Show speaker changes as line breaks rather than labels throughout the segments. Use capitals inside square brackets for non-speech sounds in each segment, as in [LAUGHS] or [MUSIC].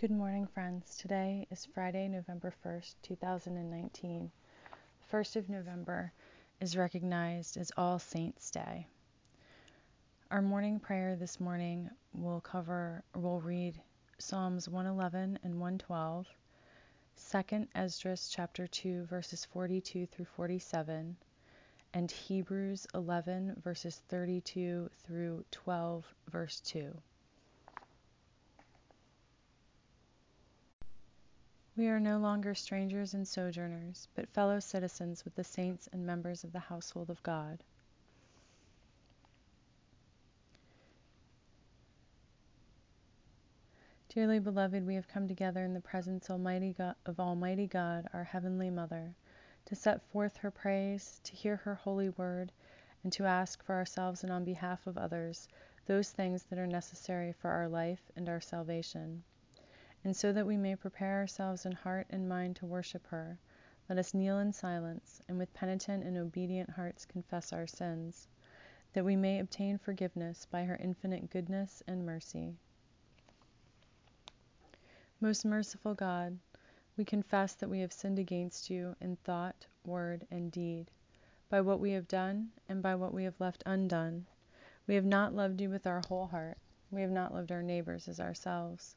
Good morning, friends. Today is Friday, November 1st, 2019. The 1st of November is recognized as All Saints' Day. Our morning prayer this morning will cover, we'll read Psalms 111 and 112, 2nd Esdras chapter 2 verses 42 through 47, and Hebrews 11 verses 32 through 12 verse 2. We are no longer strangers and sojourners, but fellow citizens with the saints and members of the household of God. Dearly beloved, we have come together in the presence Almighty God, of Almighty God, our Heavenly Mother, to set forth her praise, to hear her holy word, and to ask for ourselves and on behalf of others those things that are necessary for our life and our salvation. And so that we may prepare ourselves in heart and mind to worship her, let us kneel in silence, and with penitent and obedient hearts confess our sins, that we may obtain forgiveness by her infinite goodness and mercy. Most merciful God, we confess that we have sinned against you in thought, word, and deed, by what we have done and by what we have left undone. We have not loved you with our whole heart. We have not loved our neighbors as ourselves.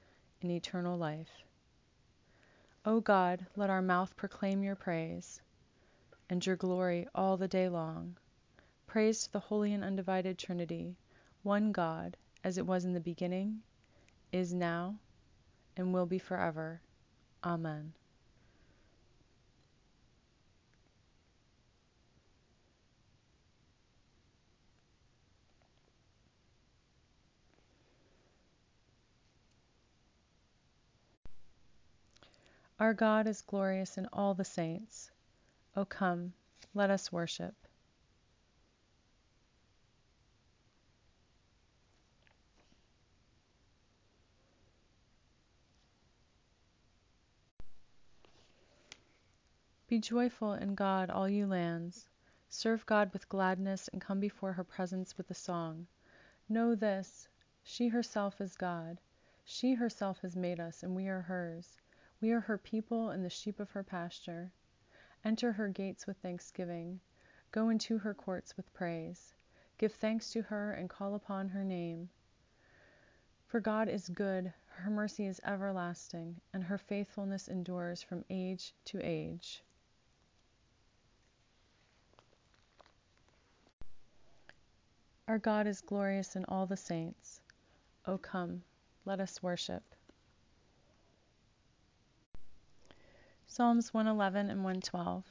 in eternal life. O God, let our mouth proclaim your praise and your glory all the day long. Praise to the holy and undivided Trinity, one God, as it was in the beginning, is now, and will be forever. Amen. Our God is glorious in all the saints. O come, let us worship. Be joyful in God, all you lands. Serve God with gladness and come before her presence with a song. Know this she herself is God. She herself has made us, and we are hers. We are her people and the sheep of her pasture. Enter her gates with thanksgiving. Go into her courts with praise. Give thanks to her and call upon her name. For God is good, her mercy is everlasting, and her faithfulness endures from age to age. Our God is glorious in all the saints. O come, let us worship. Psalms 111 and 112.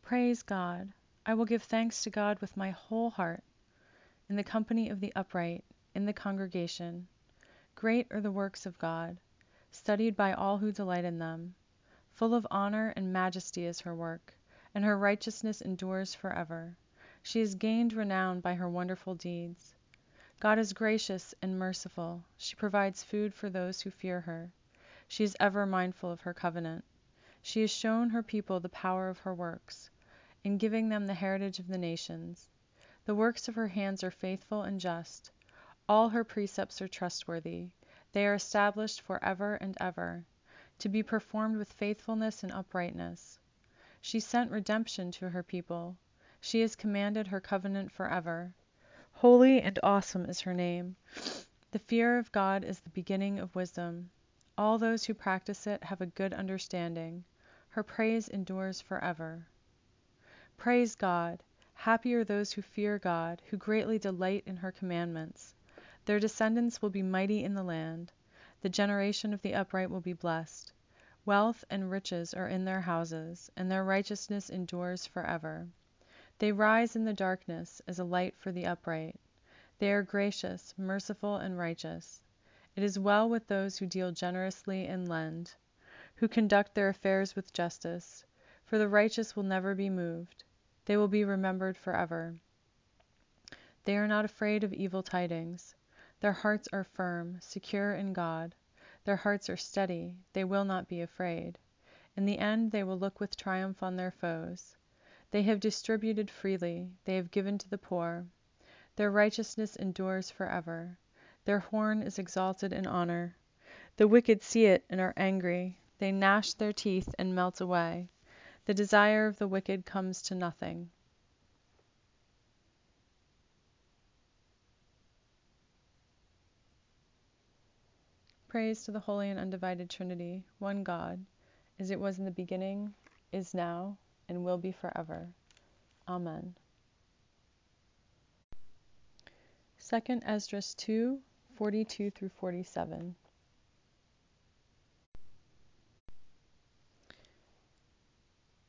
Praise God. I will give thanks to God with my whole heart, in the company of the upright, in the congregation. Great are the works of God, studied by all who delight in them. Full of honor and majesty is her work, and her righteousness endures forever. She has gained renown by her wonderful deeds. God is gracious and merciful. She provides food for those who fear her. She is ever mindful of her covenant. She has shown her people the power of her works, in giving them the heritage of the nations. The works of her hands are faithful and just. All her precepts are trustworthy. They are established for ever and ever, to be performed with faithfulness and uprightness. She sent redemption to her people. She has commanded her covenant forever. Holy and awesome is her name. The fear of God is the beginning of wisdom. All those who practice it have a good understanding. Her praise endures forever. Praise God. Happy are those who fear God, who greatly delight in her commandments. Their descendants will be mighty in the land. The generation of the upright will be blessed. Wealth and riches are in their houses, and their righteousness endures forever. They rise in the darkness as a light for the upright. They are gracious, merciful, and righteous. It is well with those who deal generously and lend, who conduct their affairs with justice, for the righteous will never be moved. They will be remembered forever. They are not afraid of evil tidings. Their hearts are firm, secure in God. Their hearts are steady. They will not be afraid. In the end, they will look with triumph on their foes. They have distributed freely. They have given to the poor. Their righteousness endures forever. Their horn is exalted in honor. The wicked see it and are angry. They gnash their teeth and melt away. The desire of the wicked comes to nothing. Praise to the Holy and Undivided Trinity, one God, as it was in the beginning, is now, and will be forever. Amen. 2 Esdras 2 42 through 47.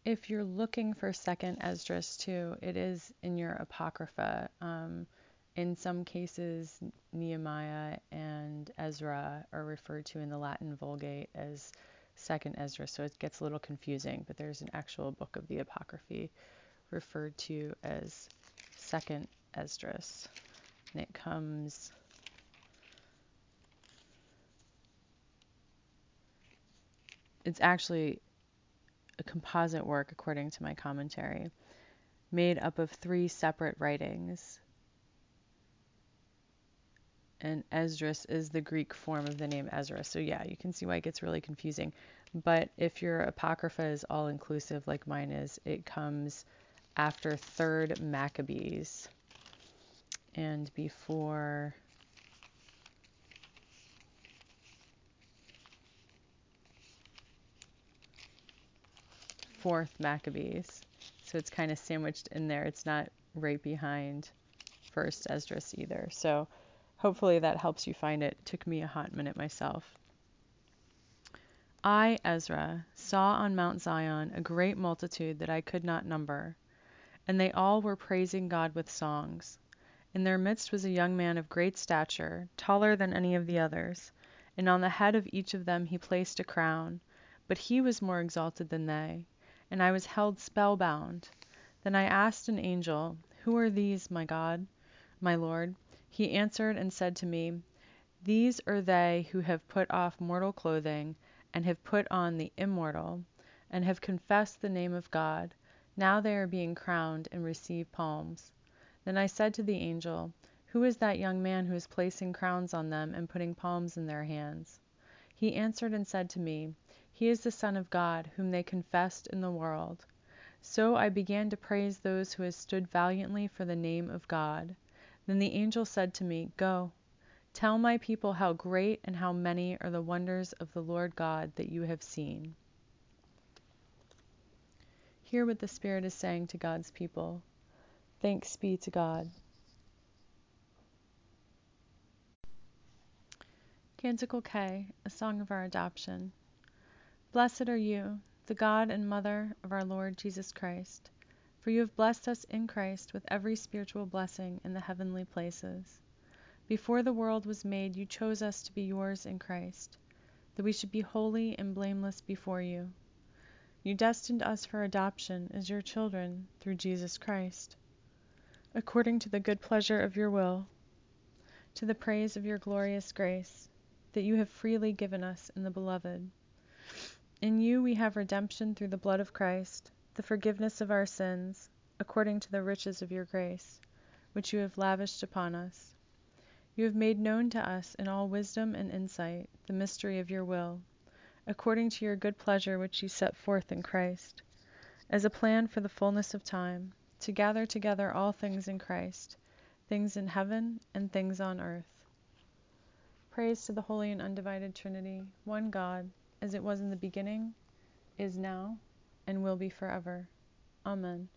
If you're looking for Second Esdras 2, it is in your Apocrypha. Um, in some cases, Nehemiah and Ezra are referred to in the Latin Vulgate as Second Esdras, so it gets a little confusing. But there's an actual book of the Apocrypha referred to as Second Esdras, and it comes it's actually a composite work, according to my commentary, made up of three separate writings. And Esdras is the Greek form of the name Ezra. So, yeah, you can see why it gets really confusing. But if your Apocrypha is all inclusive, like mine is, it comes after 3rd Maccabees and before fourth Maccabees. So it's kind of sandwiched in there. It's not right behind first Esdras either. So hopefully that helps you find it. it took me a hot minute myself. I, Ezra, saw on Mount Zion a great multitude that I could not number, and they all were praising God with songs. In their midst was a young man of great stature, taller than any of the others, and on the head of each of them he placed a crown, but he was more exalted than they and I was held spellbound. Then I asked an angel, Who are these, my God, my Lord? He answered and said to me, These are they who have put off mortal clothing, and have put on the immortal, and have confessed the name of God. Now they are being crowned and receive palms. Then I said to the angel, Who is that young man who is placing crowns on them and putting palms in their hands? He answered and said to me, he is the Son of God, whom they confessed in the world. So I began to praise those who have stood valiantly for the name of God. Then the angel said to me, Go, tell my people how great and how many are the wonders of the Lord God that you have seen. Hear what the Spirit is saying to God's people. Thanks be to God. Canticle K, a song of our adoption. Blessed are you, the God and Mother of our Lord Jesus Christ, for you have blessed us in Christ with every spiritual blessing in the heavenly places. Before the world was made, you chose us to be yours in Christ, that we should be holy and blameless before you. You destined us for adoption as your children through Jesus Christ, according to the good pleasure of your will, to the praise of your glorious grace, that you have freely given us in the Beloved. In you we have redemption through the blood of Christ, the forgiveness of our sins, according to the riches of your grace, which you have lavished upon us. You have made known to us in all wisdom and insight the mystery of your will, according to your good pleasure which you set forth in Christ, as a plan for the fullness of time, to gather together all things in Christ, things in heaven and things on earth. Praise to the Holy and Undivided Trinity, one God as it was in the beginning, is now, and will be forever. Amen.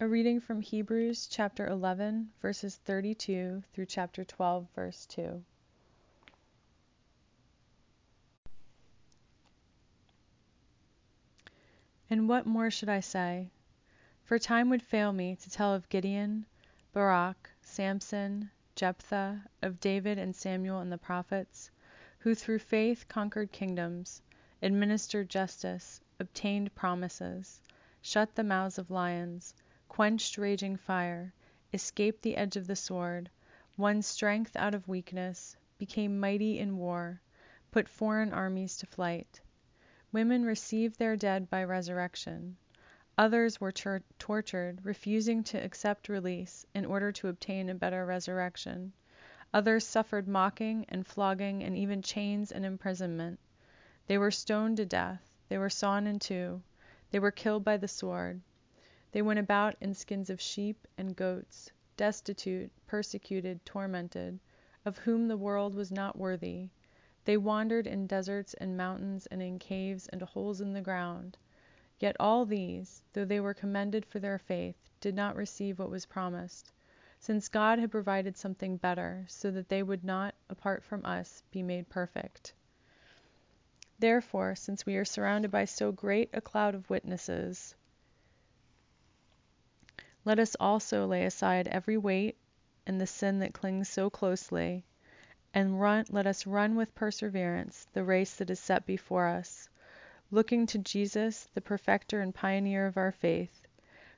A reading from Hebrews chapter 11, verses 32 through chapter 12, verse 2. And what more should I say? For time would fail me to tell of Gideon, Barak, Samson, Jephthah, of David and Samuel and the prophets, who through faith conquered kingdoms, administered justice, obtained promises, shut the mouths of lions, quenched raging fire, escaped the edge of the sword, won strength out of weakness, became mighty in war, put foreign armies to flight. Women received their dead by resurrection. Others were tor- tortured, refusing to accept release in order to obtain a better resurrection. Others suffered mocking and flogging and even chains and imprisonment. They were stoned to death. They were sawn in two. They were killed by the sword. They went about in skins of sheep and goats, destitute, persecuted, tormented, of whom the world was not worthy. They wandered in deserts and mountains and in caves and holes in the ground. Yet all these, though they were commended for their faith, did not receive what was promised, since God had provided something better, so that they would not, apart from us, be made perfect. Therefore, since we are surrounded by so great a cloud of witnesses, let us also lay aside every weight and the sin that clings so closely, and run, let us run with perseverance the race that is set before us looking to Jesus, the perfecter and pioneer of our faith,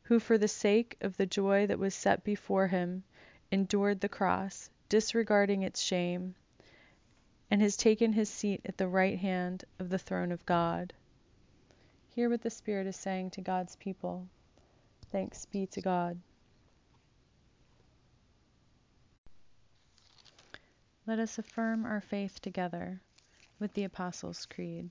who for the sake of the joy that was set before him endured the cross, disregarding its shame, and has taken his seat at the right hand of the throne of God. Hear what the Spirit is saying to God's people. Thanks be to God. Let us affirm our faith together with the Apostles' Creed.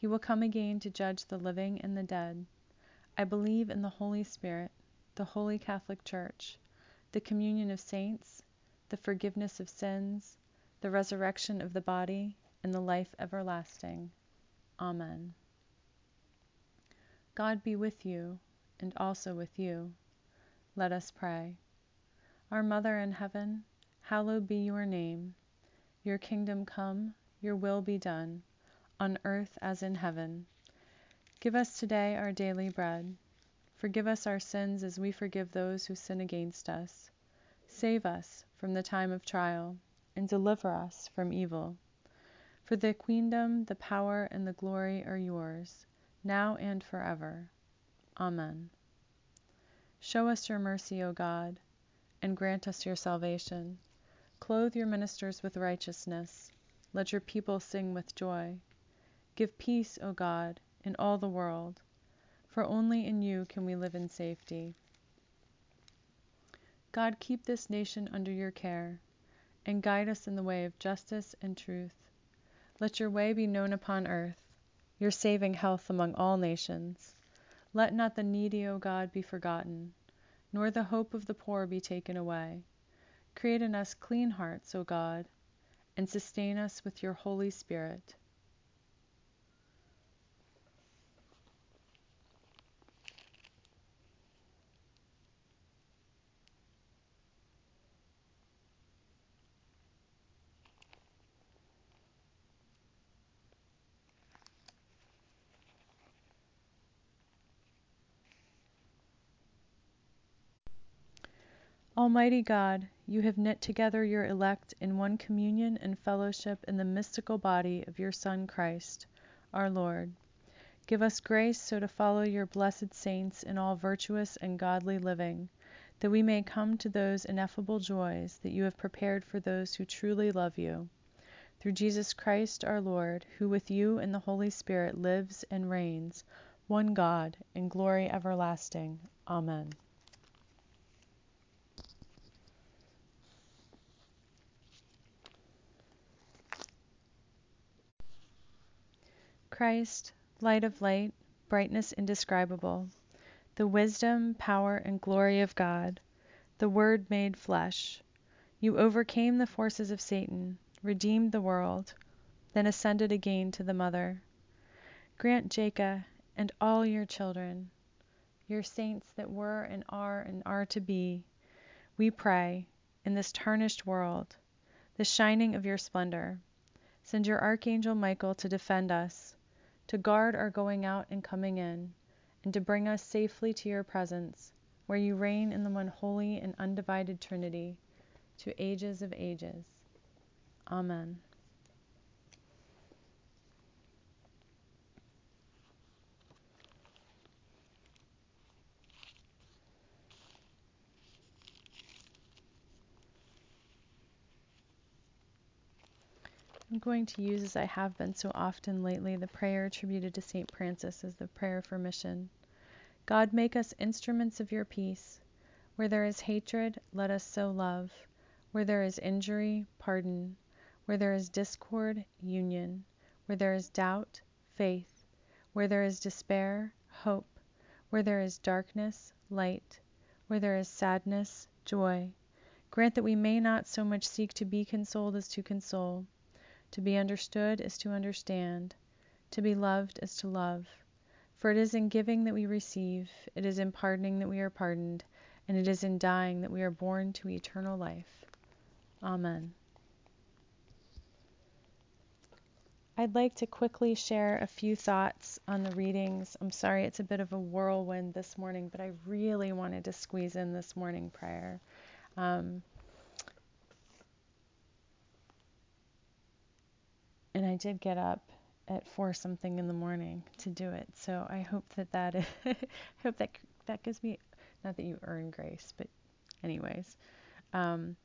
He will come again to judge the living and the dead. I believe in the Holy Spirit, the Holy Catholic Church, the communion of saints, the forgiveness of sins, the resurrection of the body, and the life everlasting. Amen. God be with you, and also with you. Let us pray. Our Mother in heaven, hallowed be your name. Your kingdom come, your will be done on earth as in heaven. Give us today our daily bread. Forgive us our sins as we forgive those who sin against us. Save us from the time of trial, and deliver us from evil. For the kingdom, the power, and the glory are yours, now and forever. Amen. Show us your mercy, O God, and grant us your salvation. Clothe your ministers with righteousness. Let your people sing with joy. Give peace, O God, in all the world, for only in you can we live in safety. God, keep this nation under your care, and guide us in the way of justice and truth. Let your way be known upon earth, your saving health among all nations. Let not the needy, O God, be forgotten, nor the hope of the poor be taken away. Create in us clean hearts, O God, and sustain us with your Holy Spirit. Almighty God, you have knit together your elect in one communion and fellowship in the mystical body of your Son Christ, our Lord. Give us grace so to follow your blessed saints in all virtuous and godly living, that we may come to those ineffable joys that you have prepared for those who truly love you. Through Jesus Christ our Lord, who with you and the Holy Spirit lives and reigns, one God, in glory everlasting. Amen. Christ, light of light, brightness indescribable, the wisdom, power, and glory of God, the Word made flesh, you overcame the forces of Satan, redeemed the world, then ascended again to the Mother. Grant Jacob and all your children, your saints that were and are and are to be, we pray, in this tarnished world, the shining of your splendor. Send your archangel Michael to defend us, to guard our going out and coming in, and to bring us safely to your presence, where you reign in the one holy and undivided Trinity, to ages of ages. Amen. I'm going to use, as I have been so often lately, the prayer attributed to St. Francis as the prayer for mission. God, make us instruments of your peace. Where there is hatred, let us sow love. Where there is injury, pardon. Where there is discord, union. Where there is doubt, faith. Where there is despair, hope. Where there is darkness, light. Where there is sadness, joy. Grant that we may not so much seek to be consoled as to console to be understood is to understand. To be loved is to love. For it is in giving that we receive, it is in pardoning that we are pardoned, and it is in dying that we are born to eternal life. Amen. I'd like to quickly share a few thoughts on the readings. I'm sorry it's a bit of a whirlwind this morning, but I really wanted to squeeze in this morning prayer. Um, and I did get up at four something in the morning to do it. So I hope that that I [LAUGHS] hope that that gives me not that you earn grace, but anyways. Um,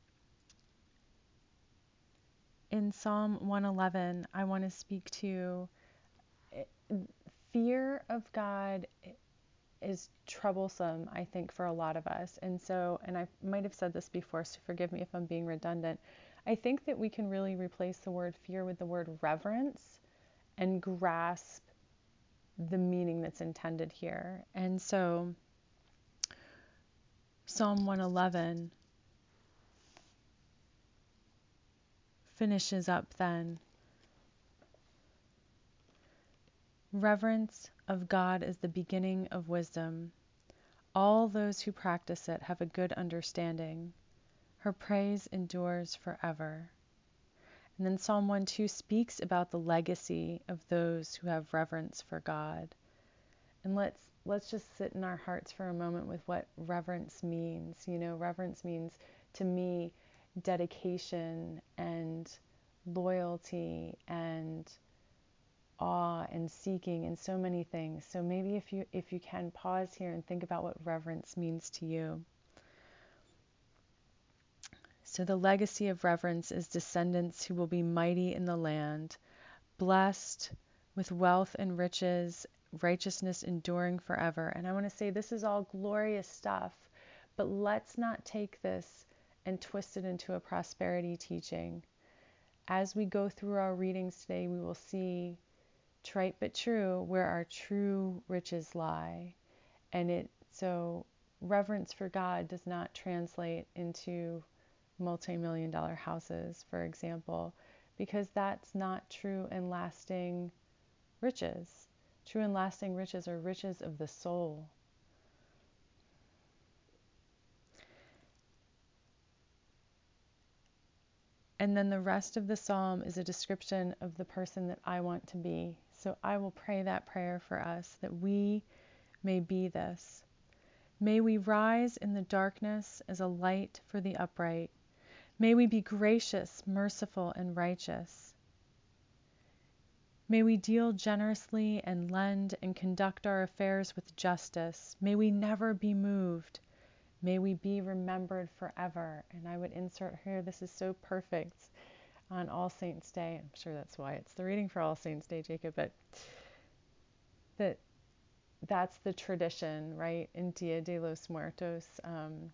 in Psalm 111, I want to speak to eh, fear of God is troublesome, I think, for a lot of us. And so, and I might have said this before, so forgive me if I'm being redundant. I think that we can really replace the word fear with the word reverence and grasp the meaning that's intended here. And so, Psalm 111 finishes up then. Reverence of God is the beginning of wisdom. All those who practice it have a good understanding. Her praise endures forever. And then Psalm 1 2 speaks about the legacy of those who have reverence for God. And let's let's just sit in our hearts for a moment with what reverence means. You know, reverence means to me dedication and loyalty and awe and seeking and so many things. So maybe if you if you can pause here and think about what reverence means to you. So the legacy of reverence is descendants who will be mighty in the land, blessed with wealth and riches, righteousness enduring forever. And I want to say this is all glorious stuff, but let's not take this and twist it into a prosperity teaching. As we go through our readings today, we will see trite but true where our true riches lie. And it so reverence for God does not translate into multi million dollar houses, for example, because that's not true and lasting riches. True and lasting riches are riches of the soul. And then the rest of the psalm is a description of the person that I want to be. So I will pray that prayer for us that we may be this. May we rise in the darkness as a light for the upright. May we be gracious, merciful, and righteous. May we deal generously and lend and conduct our affairs with justice. May we never be moved. May we be remembered forever. And I would insert here, this is so perfect on All Saints' Day. I'm sure that's why it's the reading for All Saints' Day, Jacob, but that that's the tradition, right? In Dia de los Muertos. Um,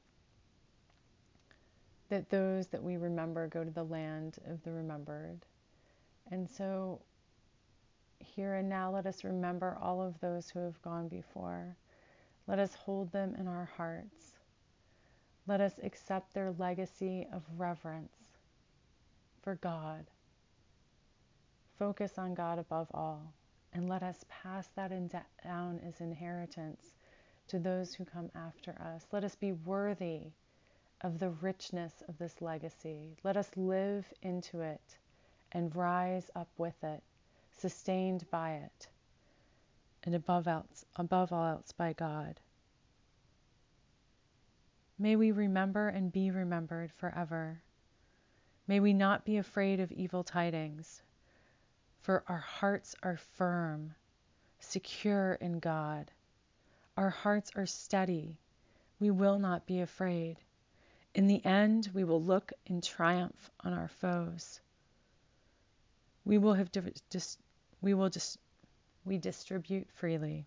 that those that we remember go to the land of the remembered. And so here and now, let us remember all of those who have gone before. Let us hold them in our hearts. Let us accept their legacy of reverence for God. Focus on God above all, and let us pass that down as inheritance to those who come after us. Let us be worthy of the richness of this legacy. Let us live into it and rise up with it, sustained by it, and above, else, above all else by God. May we remember and be remembered forever. May we not be afraid of evil tidings, for our hearts are firm, secure in God. Our hearts are steady. We will not be afraid. In the end, we will look in triumph on our foes. We will have dis- we will just we distribute freely.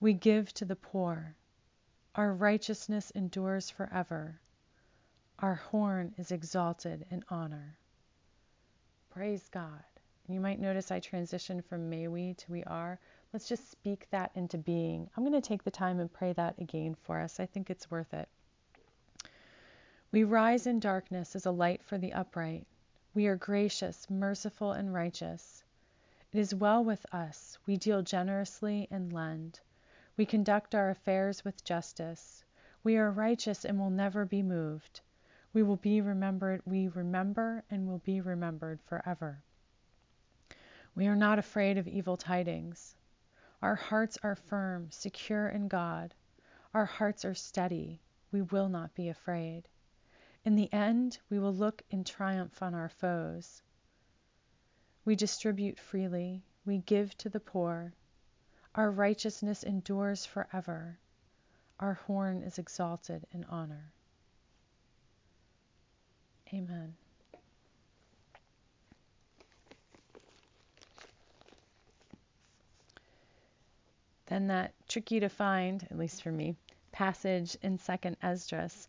We give to the poor. Our righteousness endures forever. Our horn is exalted in honor. Praise God. You might notice I transitioned from may we to we are. Let's just speak that into being. I'm going to take the time and pray that again for us. I think it's worth it. We rise in darkness as a light for the upright. We are gracious, merciful, and righteous. It is well with us. We deal generously and lend. We conduct our affairs with justice. We are righteous and will never be moved. We will be remembered. We remember and will be remembered forever. We are not afraid of evil tidings. Our hearts are firm, secure in God. Our hearts are steady. We will not be afraid. In the end, we will look in triumph on our foes. We distribute freely, we give to the poor. Our righteousness endures forever. Our horn is exalted in honor. Amen. Then that tricky to find, at least for me, passage in Second Esdras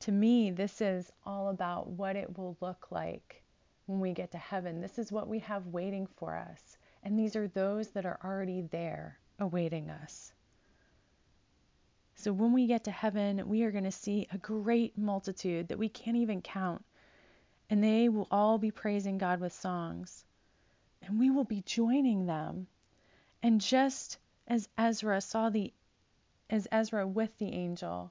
to me, this is all about what it will look like when we get to heaven. This is what we have waiting for us. And these are those that are already there awaiting us. So when we get to heaven, we are going to see a great multitude that we can't even count. And they will all be praising God with songs. And we will be joining them. And just as Ezra saw the as Ezra with the angel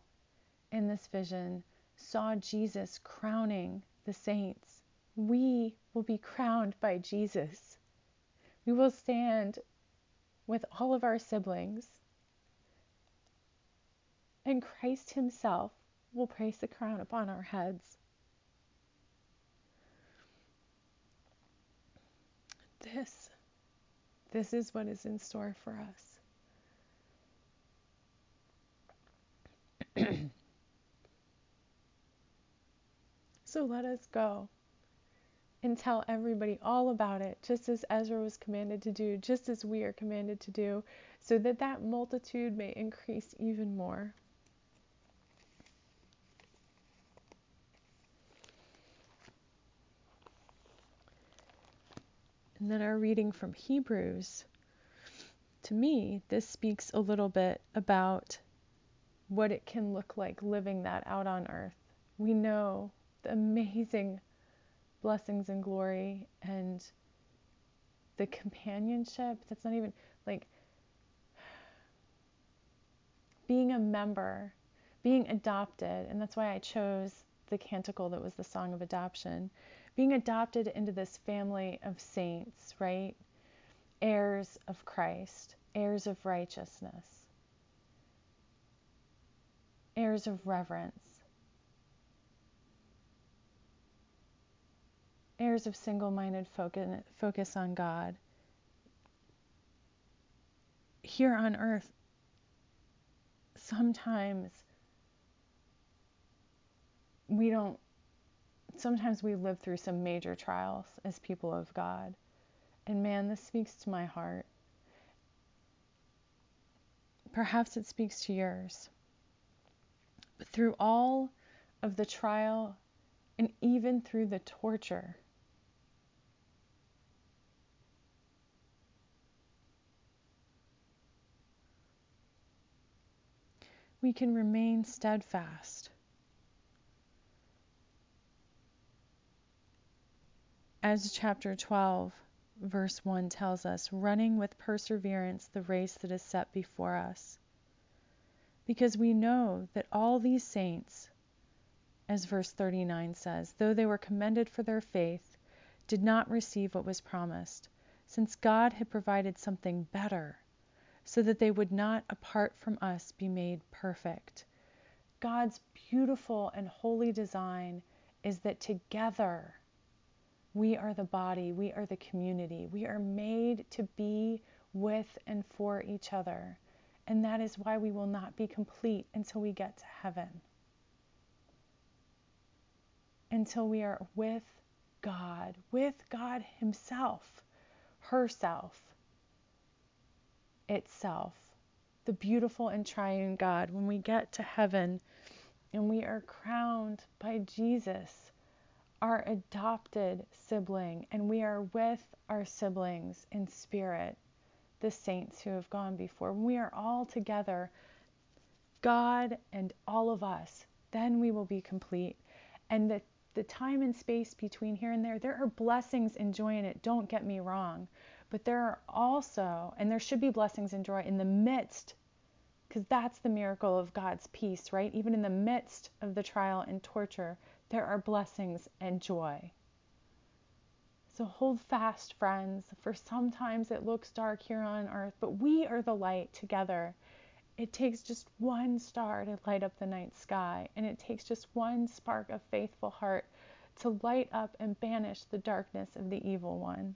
in this vision, saw Jesus crowning the saints, we will be crowned by Jesus. We will stand with all of our siblings, and Christ Himself will place the crown upon our heads. This, this is what is in store for us. [CLEARS THROAT] So let us go and tell everybody all about it, just as Ezra was commanded to do, just as we are commanded to do, so that that multitude may increase even more. And then our reading from Hebrews. To me, this speaks a little bit about what it can look like living that out on earth. We know amazing blessings and glory and the companionship that's not even like being a member, being adopted, and that's why I chose the canticle that was the song of adoption. Being adopted into this family of saints, right? Heirs of Christ, heirs of righteousness, heirs of reverence, heirs of single minded focus on God. Here on earth, sometimes we don't, sometimes we live through some major trials as people of God. And man, this speaks to my heart. Perhaps it speaks to yours. But through all of the trial and even through the torture, we can remain steadfast. As chapter 12, verse 1 tells us, running with perseverance the race that is set before us. Because we know that all these saints, as verse 39 says, though they were commended for their faith, did not receive what was promised, since God had provided something better, so that they would not, apart from us, be made perfect. God's beautiful and holy design is that together we are the body, we are the community, we are made to be with and for each other. And that is why we will not be complete until we get to heaven. Until we are with God, with God Himself, herself, itself, the beautiful and triune God. When we get to heaven and we are crowned by Jesus, our adopted sibling, and we are with our siblings in spirit, the saints who have gone before. When we are all together, God and all of us, then we will be complete. And the the time and space between here and there, there are blessings and joy in it. Don't get me wrong. But there are also, and there should be blessings and joy in the midst, because that's the miracle of God's peace, right? Even in the midst of the trial and torture, there are blessings and joy. So hold fast, friends, for sometimes it looks dark here on earth, but we are the light together. It takes just one star to light up the night sky, and it takes just one spark of faithful heart to light up and banish the darkness of the evil one.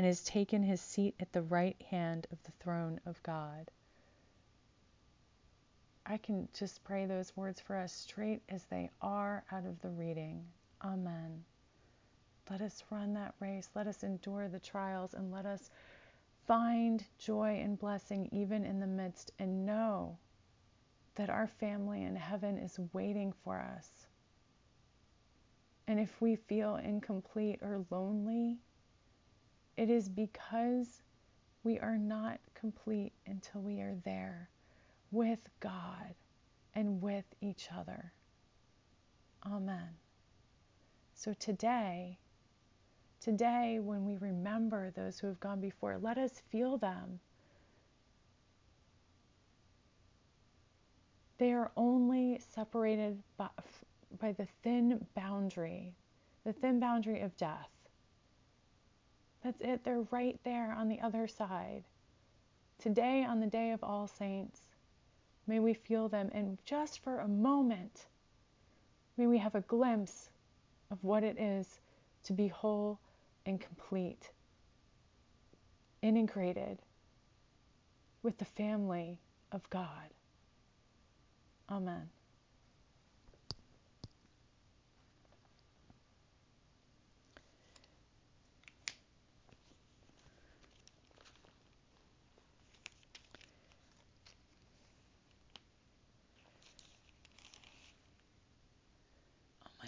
and has taken his seat at the right hand of the throne of God. I can just pray those words for us straight as they are out of the reading. Amen. Let us run that race. Let us endure the trials and let us find joy and blessing even in the midst and know that our family in heaven is waiting for us. And if we feel incomplete or lonely, it is because we are not complete until we are there with God and with each other. Amen. So today, Today, when we remember those who have gone before, let us feel them. They are only separated by, by the thin boundary, the thin boundary of death. That's it. They're right there on the other side. Today, on the day of All Saints, may we feel them, and just for a moment, may we have a glimpse of what it is to be whole and complete, integrated with the family of God. Amen.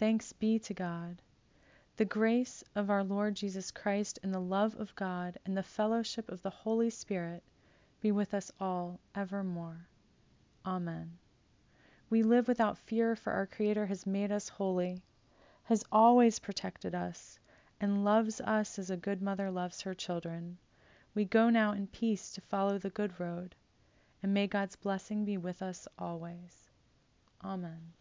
Thanks be to God. The grace of our Lord Jesus Christ and the love of God and the fellowship of the Holy Spirit be with us all evermore. Amen. We live without fear, for our Creator has made us holy, has always protected us, and loves us as a good mother loves her children. We go now in peace to follow the good road, and may God's blessing be with us always. Amen.